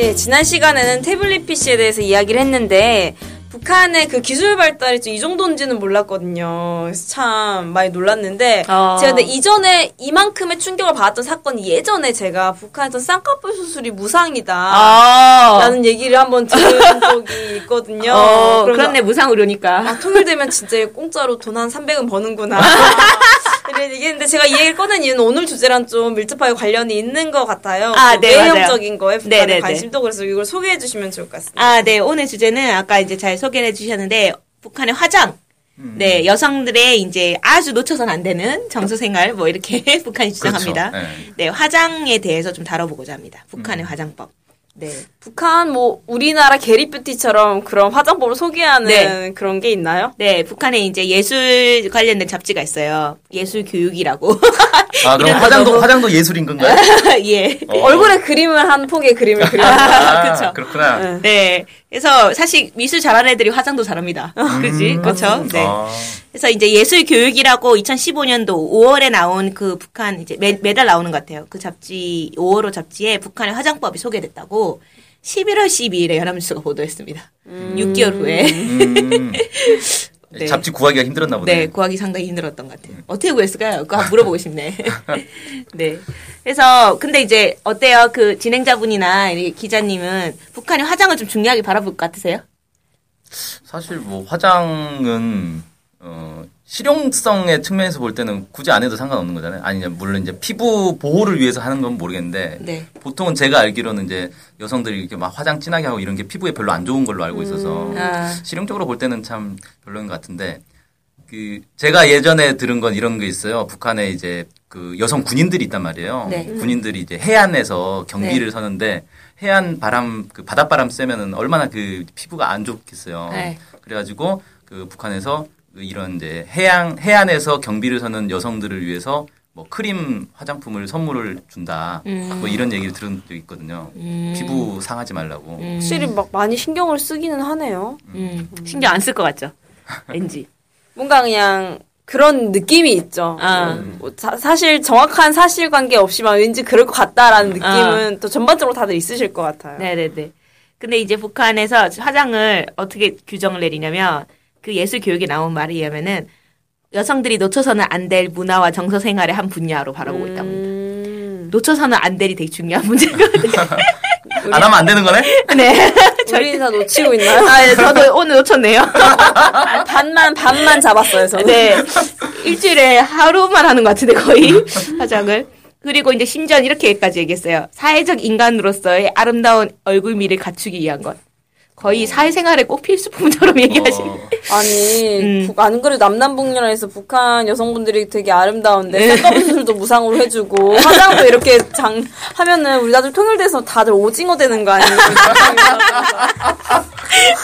예, 지난 시간에는 태블릿 PC에 대해서 이야기를 했는데 북한의 그 기술 발달이 이 정도인지는 몰랐거든요. 그래서 참 많이 놀랐는데 어. 제가 근데 이전에 이만큼의 충격을 받았던 사건이 예전에 제가 북한에서 쌍꺼풀 수술이 무상이다. 아. 라는 얘기를 한번 들은 적이 있거든요. 어, 그러면서 그렇네, 무상 의료니까. 아, 통일되면 진짜 공짜로 돈 한 300은 버는구나. 이런 얘기했는데 제가 이 얘기를 꺼낸 이유는 오늘 주제랑 좀 밀접하게 관련이 있는 것 같아요. 아, 그 네. 외형적인 거에 북한의 네네네. 관심도 그래서 이걸 소개해 주시면 좋을 것 같습니다. 아, 네. 오늘 주제는 아까 이제 잘 소개를 해주셨는데, 북한의 화장. 네, 여성들의 이제 아주 놓쳐선 안 되는 정서 생활, 뭐 이렇게 북한이 주장합니다. 그렇죠. 네, 화장에 대해서 좀 다뤄보고자 합니다. 북한의 화장법. 네. 북한 뭐 우리나라 게리뷰티처럼 그런 화장법을 소개하는 네. 그런 게 있나요? 네, 북한에 이제 예술 관련된 잡지가 있어요. 예술 교육이라고. 아 그럼 화장도 거도- 화장도 예술인 건가요? 예. 어. 얼굴에 그림을 한 폭의 그림을 그려. 아, 그쵸. 그렇구나. 네. 그래서 사실 미술 잘하는 애들이 화장도 잘합니다. 그지? 그렇죠? 네. 아, 그래서 이제 예술 교육이라고 2015년도 5월에 나온 그 북한 이제 매, 매달 나오는 것 같아요. 그 잡지 5월호 잡지에 북한의 화장법이 소개됐다고 11월 12일에 연합뉴스가 보도했습니다. 6개월 후에 음. 네. 잡지 구하기가 힘들었나 보네. 네 구하기 상당히 힘들었던 것 같아요. 어떻게 구했을까요? 그거 물어보고 싶네. 네. 그래서 근데 이제 어때요? 그 진행자분이나 이 기자님은 북한의 화장을 좀 중요하게 바라볼 것 같으세요? 사실 뭐 화장은 어, 실용성의 측면에서 볼 때는 굳이 안 해도 상관없는 거잖아요. 아니 물론 이제 피부 보호를 위해서 하는 건 모르겠는데 네. 보통은 제가 알기로는 이제 여성들이 이렇게 막 화장 진하게 하고 이런 게 피부에 별로 안 좋은 걸로 알고 있어서 아. 실용적으로 볼 때는 참 별로인 것 같은데 그 제가 예전에 들은 건 이런 게 있어요. 북한에 이제 그 여성 군인들이 있단 말이에요. 네. 군인들이 이제 해안에서 경비를 서는데 해안 바람 그 바닷바람 쐬면은 얼마나 그 피부가 안 좋겠어요. 네. 그래가지고 그 북한에서 그 이런 이제 해양 해안에서 경비를 서는 여성들을 위해서 뭐 크림 화장품을 선물을 준다. 뭐 이런 얘기를 들은 적이 있거든요. 피부 상하지 말라고. 확실히 막 많이 신경을 쓰기는 하네요. 음, 신경 안 쓸 것 같죠? 왠지. 뭔가 그냥 그런 느낌이 있죠. 아. 뭐 사, 사실 정확한 사실관계 없이만 왠지 그럴 것 같다라는 느낌은 또 전반적으로 다들 있으실 것 같아요. 네네네. 근데 이제 북한에서 화장을 어떻게 규정을 내리냐면 그 예술 교육에 나온 말에 의하면은 여성들이 놓쳐서는 안 될 문화와 정서 생활의 한 분야로 바라보고 있답니다. 음, 놓쳐서는 안 될이 되게 중요한 문제거든요. 안 하면 안 되는 거네? 네. 우리 다 놓치고 있나요? 아, 네, 저도 오늘 놓쳤네요. 반만 반만 잡았어요. 저는. 네. 일주일에 하루만 하는 것 같은데 거의 화장을. 그리고 이제 심지어 이렇게까지 얘기했어요. 사회적 인간으로서의 아름다운 얼굴미를 갖추기 위한 것. 거의 사회생활에 꼭 필수품처럼 얘기하시는. 어, 아니, 음. 북- 안 그래도 남남북녀에서 북한 여성분들이 되게 아름다운데 네. 쌍꺼풀 수술도 무상으로 해주고 화장도 이렇게 장 하면은 우리 나중 통일돼서 다들 오징어 되는 거 아니에요?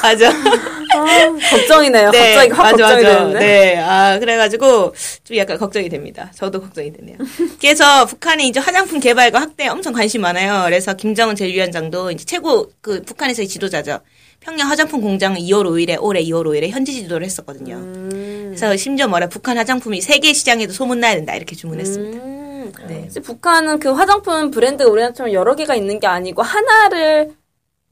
맞아. 아, 걱정이네요. 갑자기 확 맞아, 걱정이 맞아. 되는데. 네, 아, 그래가지고, 좀 약간 걱정이 됩니다. 저도 걱정이 되네요. 그래서 북한이 이제 화장품 개발과 확대에 엄청 관심 많아요. 그래서 김정은 제1위원장도 이제 최고, 그, 북한에서의 지도자죠. 평양 화장품 공장은 2월 5일에, 올해 2월 5일에 현지 지도를 했었거든요. 음. 그래서 심지어 뭐라, 북한 화장품이 세계 시장에도 소문나야 된다, 이렇게 주문했습니다. 음. 네. 북한은 그 화장품 브랜드가 우리나라처럼 여러 개가 있는 게 아니고 하나를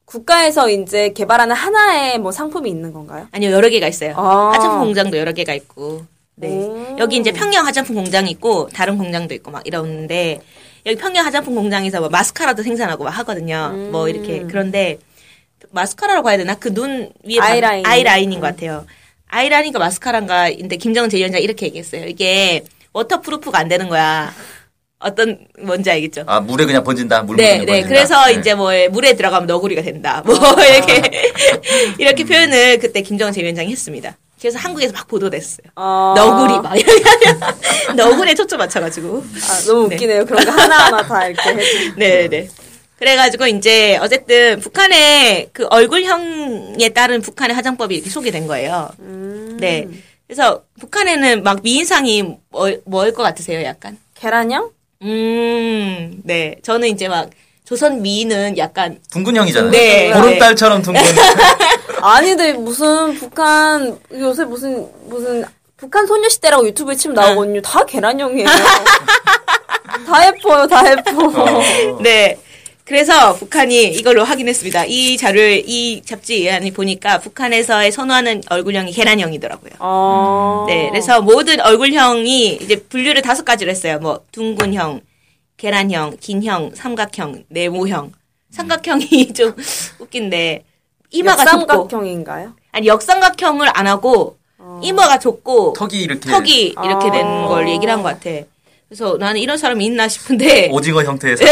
국가에서 이제 개발하는 하나의 뭐 상품이 있는 건가요? 아니요, 여러 개가 있어요. 아. 화장품 공장도 여러 개가 있고. 네. 오. 여기 이제 평양 화장품 공장이 있고, 다른 공장도 있고 막 이러는데, 여기 평양 화장품 공장에서 뭐 마스카라도 생산하고 막 하거든요. 음. 뭐 이렇게. 그런데, 마스카라라고 해야 되나? 그 눈 위에. 바- 아이라인. 아이라인인 것 같아요. 아이라인인가 마스카라인가. 근데 김정은 제1위원장이 이렇게 얘기했어요. 이게 waterproof가 안 되는 거야. 어떤, 뭔지 알겠죠? 아 물에 그냥 번진다. 물 네, 네. 번진다. 그래서 네. 이제 뭐 물에 들어가면 너구리가 된다. 뭐 이렇게 이렇게 표현을 그때 김정은 제 위원장이 했습니다. 그래서 한국에서 막 보도됐어요. 아. 너구리 막 너구리에 초점 맞춰가지고. 아, 너무 네. 웃기네요. 그런 거 하나하나 다 이렇게 해주 네, 네. 그래가지고 이제 어쨌든 북한의 그 얼굴형에 따른 북한의 화장법이 이렇게 소개된 거예요. 음. 네. 그래서 북한에는 막 미인상이 뭐, 뭐일 것 같으세요, 약간? 계란형? 음, 네. 저는 이제 막 조선 미인은 약간 둥근형이잖아요. 네. 보름달처럼 둥근. 아닌데 무슨 북한 요새 무슨 무슨 북한 소녀시대라고 유튜브에 치면 나오거든요. 다 계란형이에요. 다 예뻐요, 다 예뻐. 어. 네. 그래서 북한이 이걸로 확인했습니다. 이 자료를 이 잡지 예안이 보니까 북한에서의 선호하는 얼굴형이 계란형이더라고요. 어. 네, 그래서 모든 얼굴형이 이제 분류를 다섯 가지로 했어요. 뭐 둥근형, 계란형, 긴형, 삼각형, 네모형. 삼각형이 좀 웃긴데 이마가 좁고 역삼각형인가요? 아니 역삼각형을 안 하고 이마가 좁고 턱이 이렇게 턱이 이렇게 된 아. 걸 얘기를 한 것 같아. 그래서 나는 이런 사람이 있나 싶은데 오징어 형태에서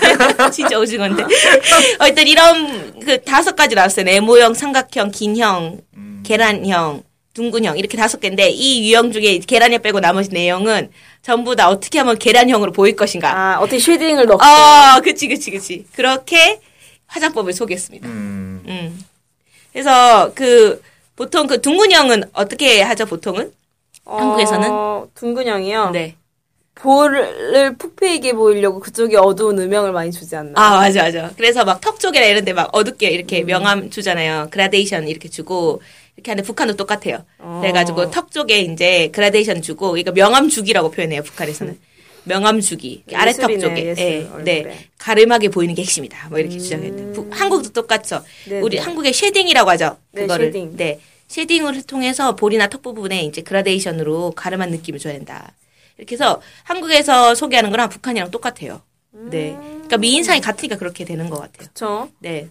진짜 오징어인데. 어쨌든 이런 그 다섯 가지 나왔어요. 네모형, 삼각형, 긴형, 음. 계란형, 둥근형 이렇게 다섯 개인데 이 유형 중에 계란형 빼고 나머지 내용은 전부 다 어떻게 하면 계란형으로 보일 것인가. 아, 어떻게 shading을 넣고. 아, 그치, 그치, 그치. 그렇게 화장법을 소개했습니다. 음, 음. 그래서 그 보통 그 둥근형은 어떻게 하죠? 보통은 한국에서는? 어, 둥근형이요? 네. 볼을 푹 패이게 보이려고 그쪽에 어두운 음영을 많이 주지 않나. 아, 맞아, 맞아. 그래서 막 턱 쪽이나 이런 데 막 어둡게 이렇게 명암 주잖아요. 그라데이션 이렇게 주고. 이렇게 하는데 북한도 똑같아요. 그래가지고 턱 쪽에 이제 그라데이션 주고, 이거 명암 주기라고 표현해요, 북한에서는. 명암 주기. 아래턱 예술이네, 쪽에. 예술, 네. 네. 갸름하게 보이는 게 핵심이다. 뭐 이렇게 주장했는데. 북- 한국도 똑같죠. 네, 우리 네. 한국의 shading이라고 하죠. 네, 그거를. shading. 네. shading을 통해서 볼이나 턱 부분에 이제 그라데이션으로 갸름한 느낌을 줘야 된다. 이렇게 해서 한국에서 소개하는 거랑 북한이랑 똑같아요. 네. 그러니까 미인상이 같으니까 그렇게 되는 것 같아요. 그쵸. 네.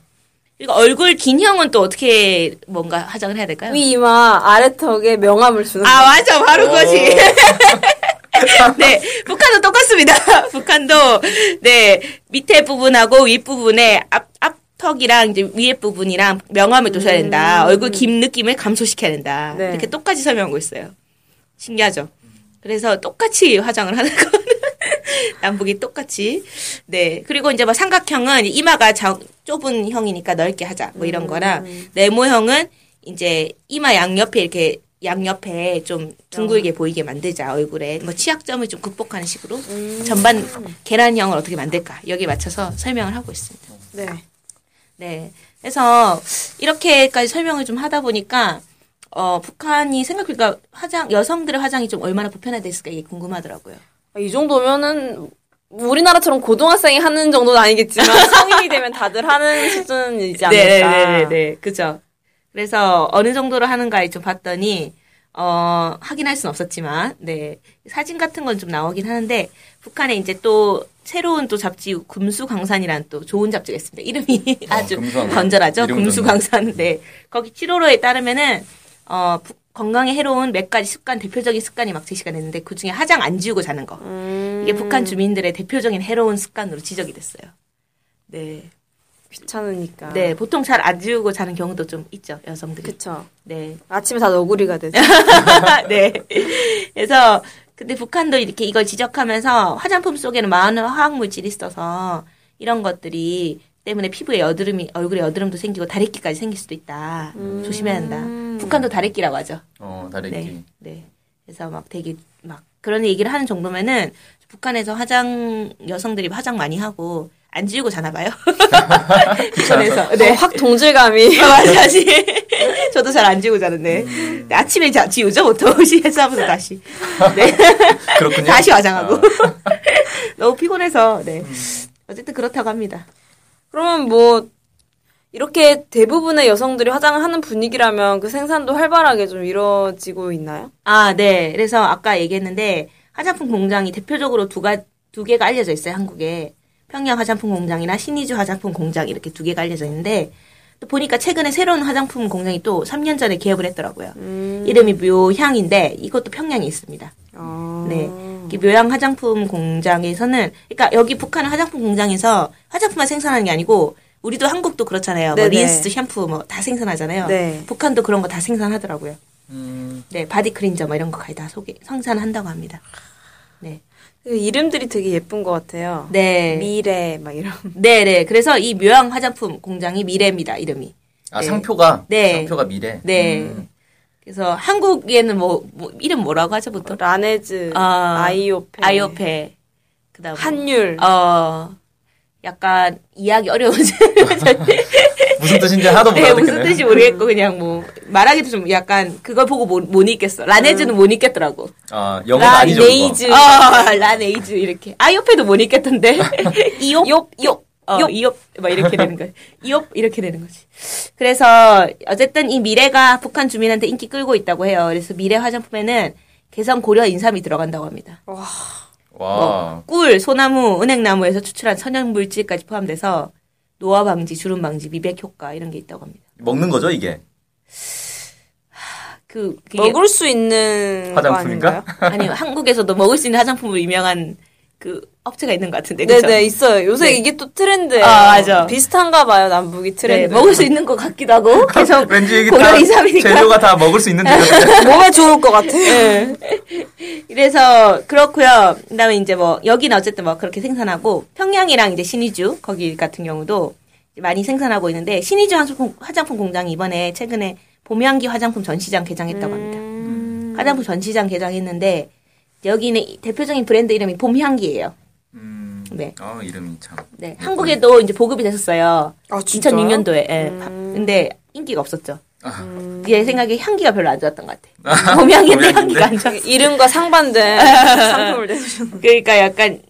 그리고 얼굴 긴형은 또 어떻게 뭔가 화장을 해야 될까요? 위 이마, 아래 턱에 명암을 주는. 아, 맞아. 바로 그거지. 네. 북한도 똑같습니다. 북한도, 네. 밑에 부분하고 윗 부분에 앞, 앞 턱이랑 이제 위에 부분이랑 명암을 둬줘야 된다. 얼굴 김 느낌을 감소시켜야 된다. 네. 이렇게 똑같이 설명하고 있어요. 신기하죠? 그래서 똑같이 화장을 하는 거는 남북이 똑같이. 네. 그리고 이제 뭐 삼각형은 이마가 자- 좁은 형이니까 넓게 하자. 뭐 이런 거랑 네모형은 이제 이마 양옆에 이렇게 양옆에 좀 둥글게 보이게 만들자 얼굴에 뭐 취약점을 좀 극복하는 식으로 전반 계란형을 어떻게 만들까 여기에 맞춰서 설명을 하고 있습니다. 네. 네. 그래서 이렇게까지 설명을 좀 하다 보니까 어 북한이 생각해보니까 화장 여성들의 화장이 좀 얼마나 보편화됐을까 이게 궁금하더라고요. 아, 이 정도면은 우리나라처럼 고등학생이 하는 정도는 아니겠지만 성인이 되면 다들 하는 수준이지 않을까. 네네네. 그죠. 그래서 어느 정도로 하는가 좀 봤더니, 어, 확인할 수는 없었지만, 네. 사진 같은 건 좀 나오긴 하는데, 북한에 이제 또 새로운 또 잡지, 금수강산이라는 또 좋은 잡지가 있습니다. 이름이 아주 금수강산. 건전하죠? 이름 금수강산. 네. 거기 7호로에 따르면은, 어, 북- 건강에 해로운 몇 가지 습관, 대표적인 습관이 막 제시가 됐는데, 그 중에 화장 안 지우고 자는 거. 음, 이게 북한 주민들의 대표적인 해로운 습관으로 지적이 됐어요. 네. 귀찮으니까. 네, 보통 잘 안 지우고 자는 경우도 좀 있죠, 여성들이. 그쵸. 네. 아침에 다 너구리가 되죠. 네. 그래서, 근데 북한도 이렇게 이걸 지적하면서 화장품 속에는 많은 화학물질이 있어서 이런 것들이 때문에 피부에 여드름이, 얼굴에 여드름도 생기고 다래끼까지 생길 수도 있다. 조심해야 한다. 북한도 다래끼라고 하죠. 어, 다래끼. 네. 네. 그래서 막 되게 막 그런 얘기를 하는 정도면은 북한에서 화장, 여성들이 화장 많이 하고 안 지우고 자나 봐요. 북한에서. 네. 확 동질감이. 아, 맞아, 사실. 저도 잘 안 지우고 자는데. 네, 아침에 자, 지우죠, 보통. 회사하면서 다시. 네. 그렇군요. 다시 화장하고. 아. 너무 피곤해서, 네. 어쨌든 그렇다고 합니다. 그러면 뭐 이렇게 대부분의 여성들이 화장을 하는 분위기라면 그 생산도 활발하게 좀 이루어지고 있나요? 아, 네. 그래서 아까 얘기했는데, 화장품 공장이 대표적으로 두, 가, 두 개가 알려져 있어요, 한국에. 평양 화장품 공장이나 신의주 화장품 공장 이렇게 두 개가 알려져 있는데, 또 보니까 최근에 새로운 화장품 공장이 또 3년 전에 개업을 했더라고요. 이름이 묘향인데, 이것도 평양에 있습니다. 아, 네. 이 묘양 화장품 공장에서는, 그러니까 여기 북한 화장품 공장에서 화장품만 생산하는 게 아니고, 우리도 한국도 그렇잖아요. 뭐. 린스, 샴푸 뭐 다 생산하잖아요. 네. 북한도 그런 거 다 생산하더라고요. 음, 네, body cleanser 뭐 이런 거 거의 다 소개, 생산한다고 합니다. 네. 그 이름들이 되게 예쁜 것 같아요. 네. 미래 막 이런. 네 네. 그래서 이 묘향 화장품 공장이 미래입니다, 이름이. 아 네. 상표가 네. 상표가 미래. 네. 음. 그래서 한국에는 뭐, 뭐 이름 뭐라고 하죠, 보통? 라네즈, 아, 아이오페, 아이오페. 그 다음. 한율. 어, 약간 이해하기 어려우지. 무슨 뜻인지 하나도 못 네. 무슨 뜻인지 모르겠고, 그냥 뭐, 말하기도 좀 약간, 그걸 보고 못, 못 읽겠어. 라네즈는 못 읽겠더라고. 아 영어가 아니죠. 라네이즈. 그거. 어, 라네이즈, 이렇게. 아이오페도 못 읽겠던데. 이옵? 욥, 욥. 어, 욥. 이옵, 막 이렇게 되는 거지. 이옵, 이렇게 되는 거지. 그래서, 어쨌든 이 미래가 북한 주민한테 인기 끌고 있다고 해요. 그래서 미래 화장품에는 개성 고려 인삼이 들어간다고 합니다. 와. 뭐, 꿀, 소나무, 은행나무에서 추출한 천연 물질까지 포함돼서 노화 방지, 주름 방지, 미백 효과 이런 게 있다고 합니다. 먹는 거죠 이게. 그 그게 먹을 수 있는 화장품인가? 거 아닌가요? 아니 한국에서도 먹을 수 있는 화장품으로 유명한 그 업체가 있는 것 같은데. 네네 그쵸? 있어요. 요새 네. 이게 또 트렌드예요. 아, 맞아. 비슷한가 봐요 남북이 네, 트렌드. 먹을 수 있는 것 같기도 하고 계속 왠지 이게 고려 다. 재료가 다 먹을 수 있는 재료인데. 몸에 좋을 것 같아. 네. 그래서 그렇고요. 그다음에 이제 뭐 여기는 어쨌든 뭐 그렇게 생산하고 평양이랑 이제 신의주 거기 같은 경우도 많이 생산하고 있는데 신의주 화장품, 화장품 공장이 이번에 최근에 봄향기 화장품 전시장 개장했다고 합니다. 음. 화장품 전시장 개장했는데 여기는 이 대표적인 브랜드 이름이 봄향기예요. 음. 네. 어 이름이 참. 네. 한국에도 이제 보급이 됐었어요. 아, 진짜요? 2006년도에. 예. 근데 인기가 없었죠. 아. 제 생각에 향기가 별로 안 좋았던 것 같아. 봄향기인데 봄향기인데? 향기가 안 좋았어. 이름과 상반된 상품을 내주셨네. 그러니까 약간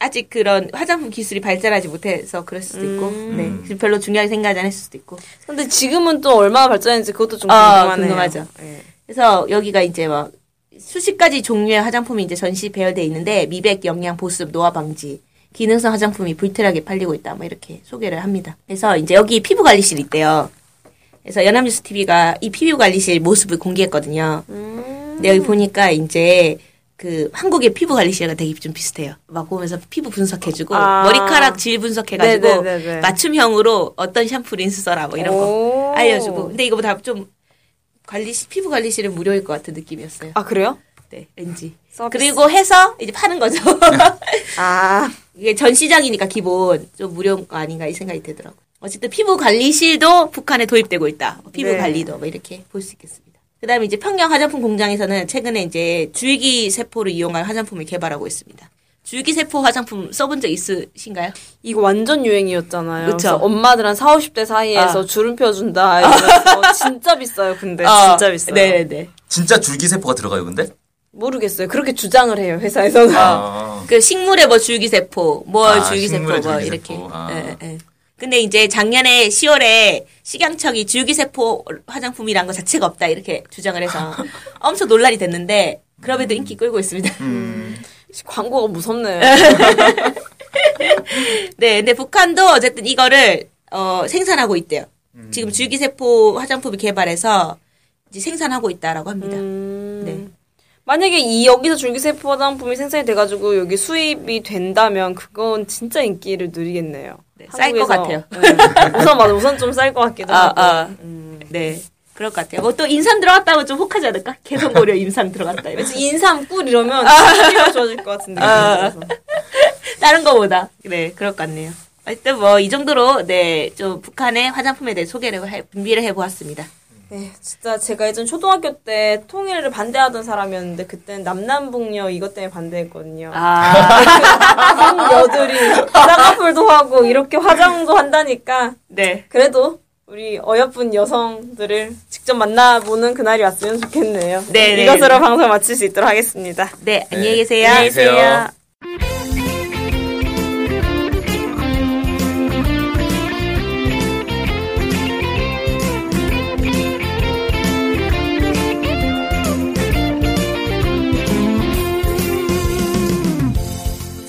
아직 그런 화장품 기술이 발전하지 못해서 그럴 수도 있고, 음. 네. 그래서 별로 중요하게 생각하지 않을 수도 있고. 근데 지금은 또 얼마나 발전했는지 그것도 좀 아, 궁금하네요. 궁금하죠. 네. 그래서 여기가 이제 막 수십 가지 종류의 화장품이 이제 전시 배열돼 있는데 미백, 영양, 보습, 노화 방지, 기능성 화장품이 불틀하게 팔리고 있다. 뭐 이렇게 소개를 합니다. 그래서 이제 여기 피부 관리실 있대요. 그래서 연합뉴스 TV가 이 피부 관리실 모습을 공개했거든요. 근데 여기 보니까 이제 그 한국의 피부 관리실과 되게 좀 비슷해요. 막 보면서 피부 분석해주고 아. 머리카락 질 분석해가지고 네네네네. 맞춤형으로 어떤 샴푸 린스 써라 뭐 이런 거 오. 알려주고. 근데 이거보다 좀 관리 실 피부 관리실은 무료일 것 같은 느낌이었어요. 아 그래요? 네, 왠지. 서비스. 그리고 해서 이제 파는 거죠. 아 이게 전시장이니까 기본 좀 무료인 거 아닌가 이 생각이 들더라고요. 어쨌든 피부 관리실도 북한에 도입되고 있다. 피부 네. 관리도 뭐 이렇게 볼 수 있겠습니다. 그다음에 이제 평양 화장품 공장에서는 최근에 이제 줄기 세포를 이용한 화장품을 개발하고 있습니다. 줄기 세포 화장품 써본 적 있으신가요? 이거 완전 유행이었잖아요. 그쵸. 그래서 엄마들 한 4, 50대 사이에서 아. 주름 펴준다 이러면서 진짜 비싸요. 근데 진짜 비싸요. 네네. 진짜 줄기세포가 들어가요, 근데? 모르겠어요. 그렇게 주장을 해요 회사에서는. 아. 그 식물의 뭐 줄기세포, 뭐 아, 줄기세포, 뭐 줄기세포. 이렇게. 아. 예, 예. 근데 이제 작년에 10월에 식양청이 줄기세포 화장품이란 것 자체가 없다 이렇게 주장을 해서 엄청 논란이 됐는데 그럼에도 인기 끌고 있습니다. 음. 광고가 무섭네요. 네, 근데 북한도 어쨌든 이거를 어, 생산하고 있대요. 음. 지금 줄기세포 화장품을 개발해서 이제 생산하고 있다라고 합니다. 음. 네. 만약에 이 여기서 줄기세포 화장품이 생산이 돼가지고 여기 수입이 된다면 그건 진짜 인기를 누리겠네요. 네, 쌀것 같아요. 네. 우선 맞아, 우선 좀 쌀 것 같기도 아, 하고. 아. 음. 네. 그럴 것 같아요. 뭐또 인삼 들어갔다고 좀 혹하지 않을까? 개성 고려 인삼 들어갔다. 인삼 꿀 이러면 수입이 좋아질 것 같은데. 아. 다른 거보다. 네, 그럴 것 같네요. 하여튼 뭐, 이 정도로, 네, 좀 북한의 화장품에 대해 소개를, 해, 준비를 해보았습니다. 네, 진짜 제가 예전 초등학교 때 통일을 반대하던 사람이었는데 그때는 남남북녀 이것 때문에 반대했거든요. 아, 여들이 쌍꺼풀도 하고 이렇게 화장도 한다니까 네. 그래도 우리 어여쁜 여성들을 직접 만나보는 그날이 왔으면 좋겠네요. 네, 네. 이것으로 방송 마칠 수 있도록 하겠습니다. 네, 안녕히 계세요. 안녕히 계세요.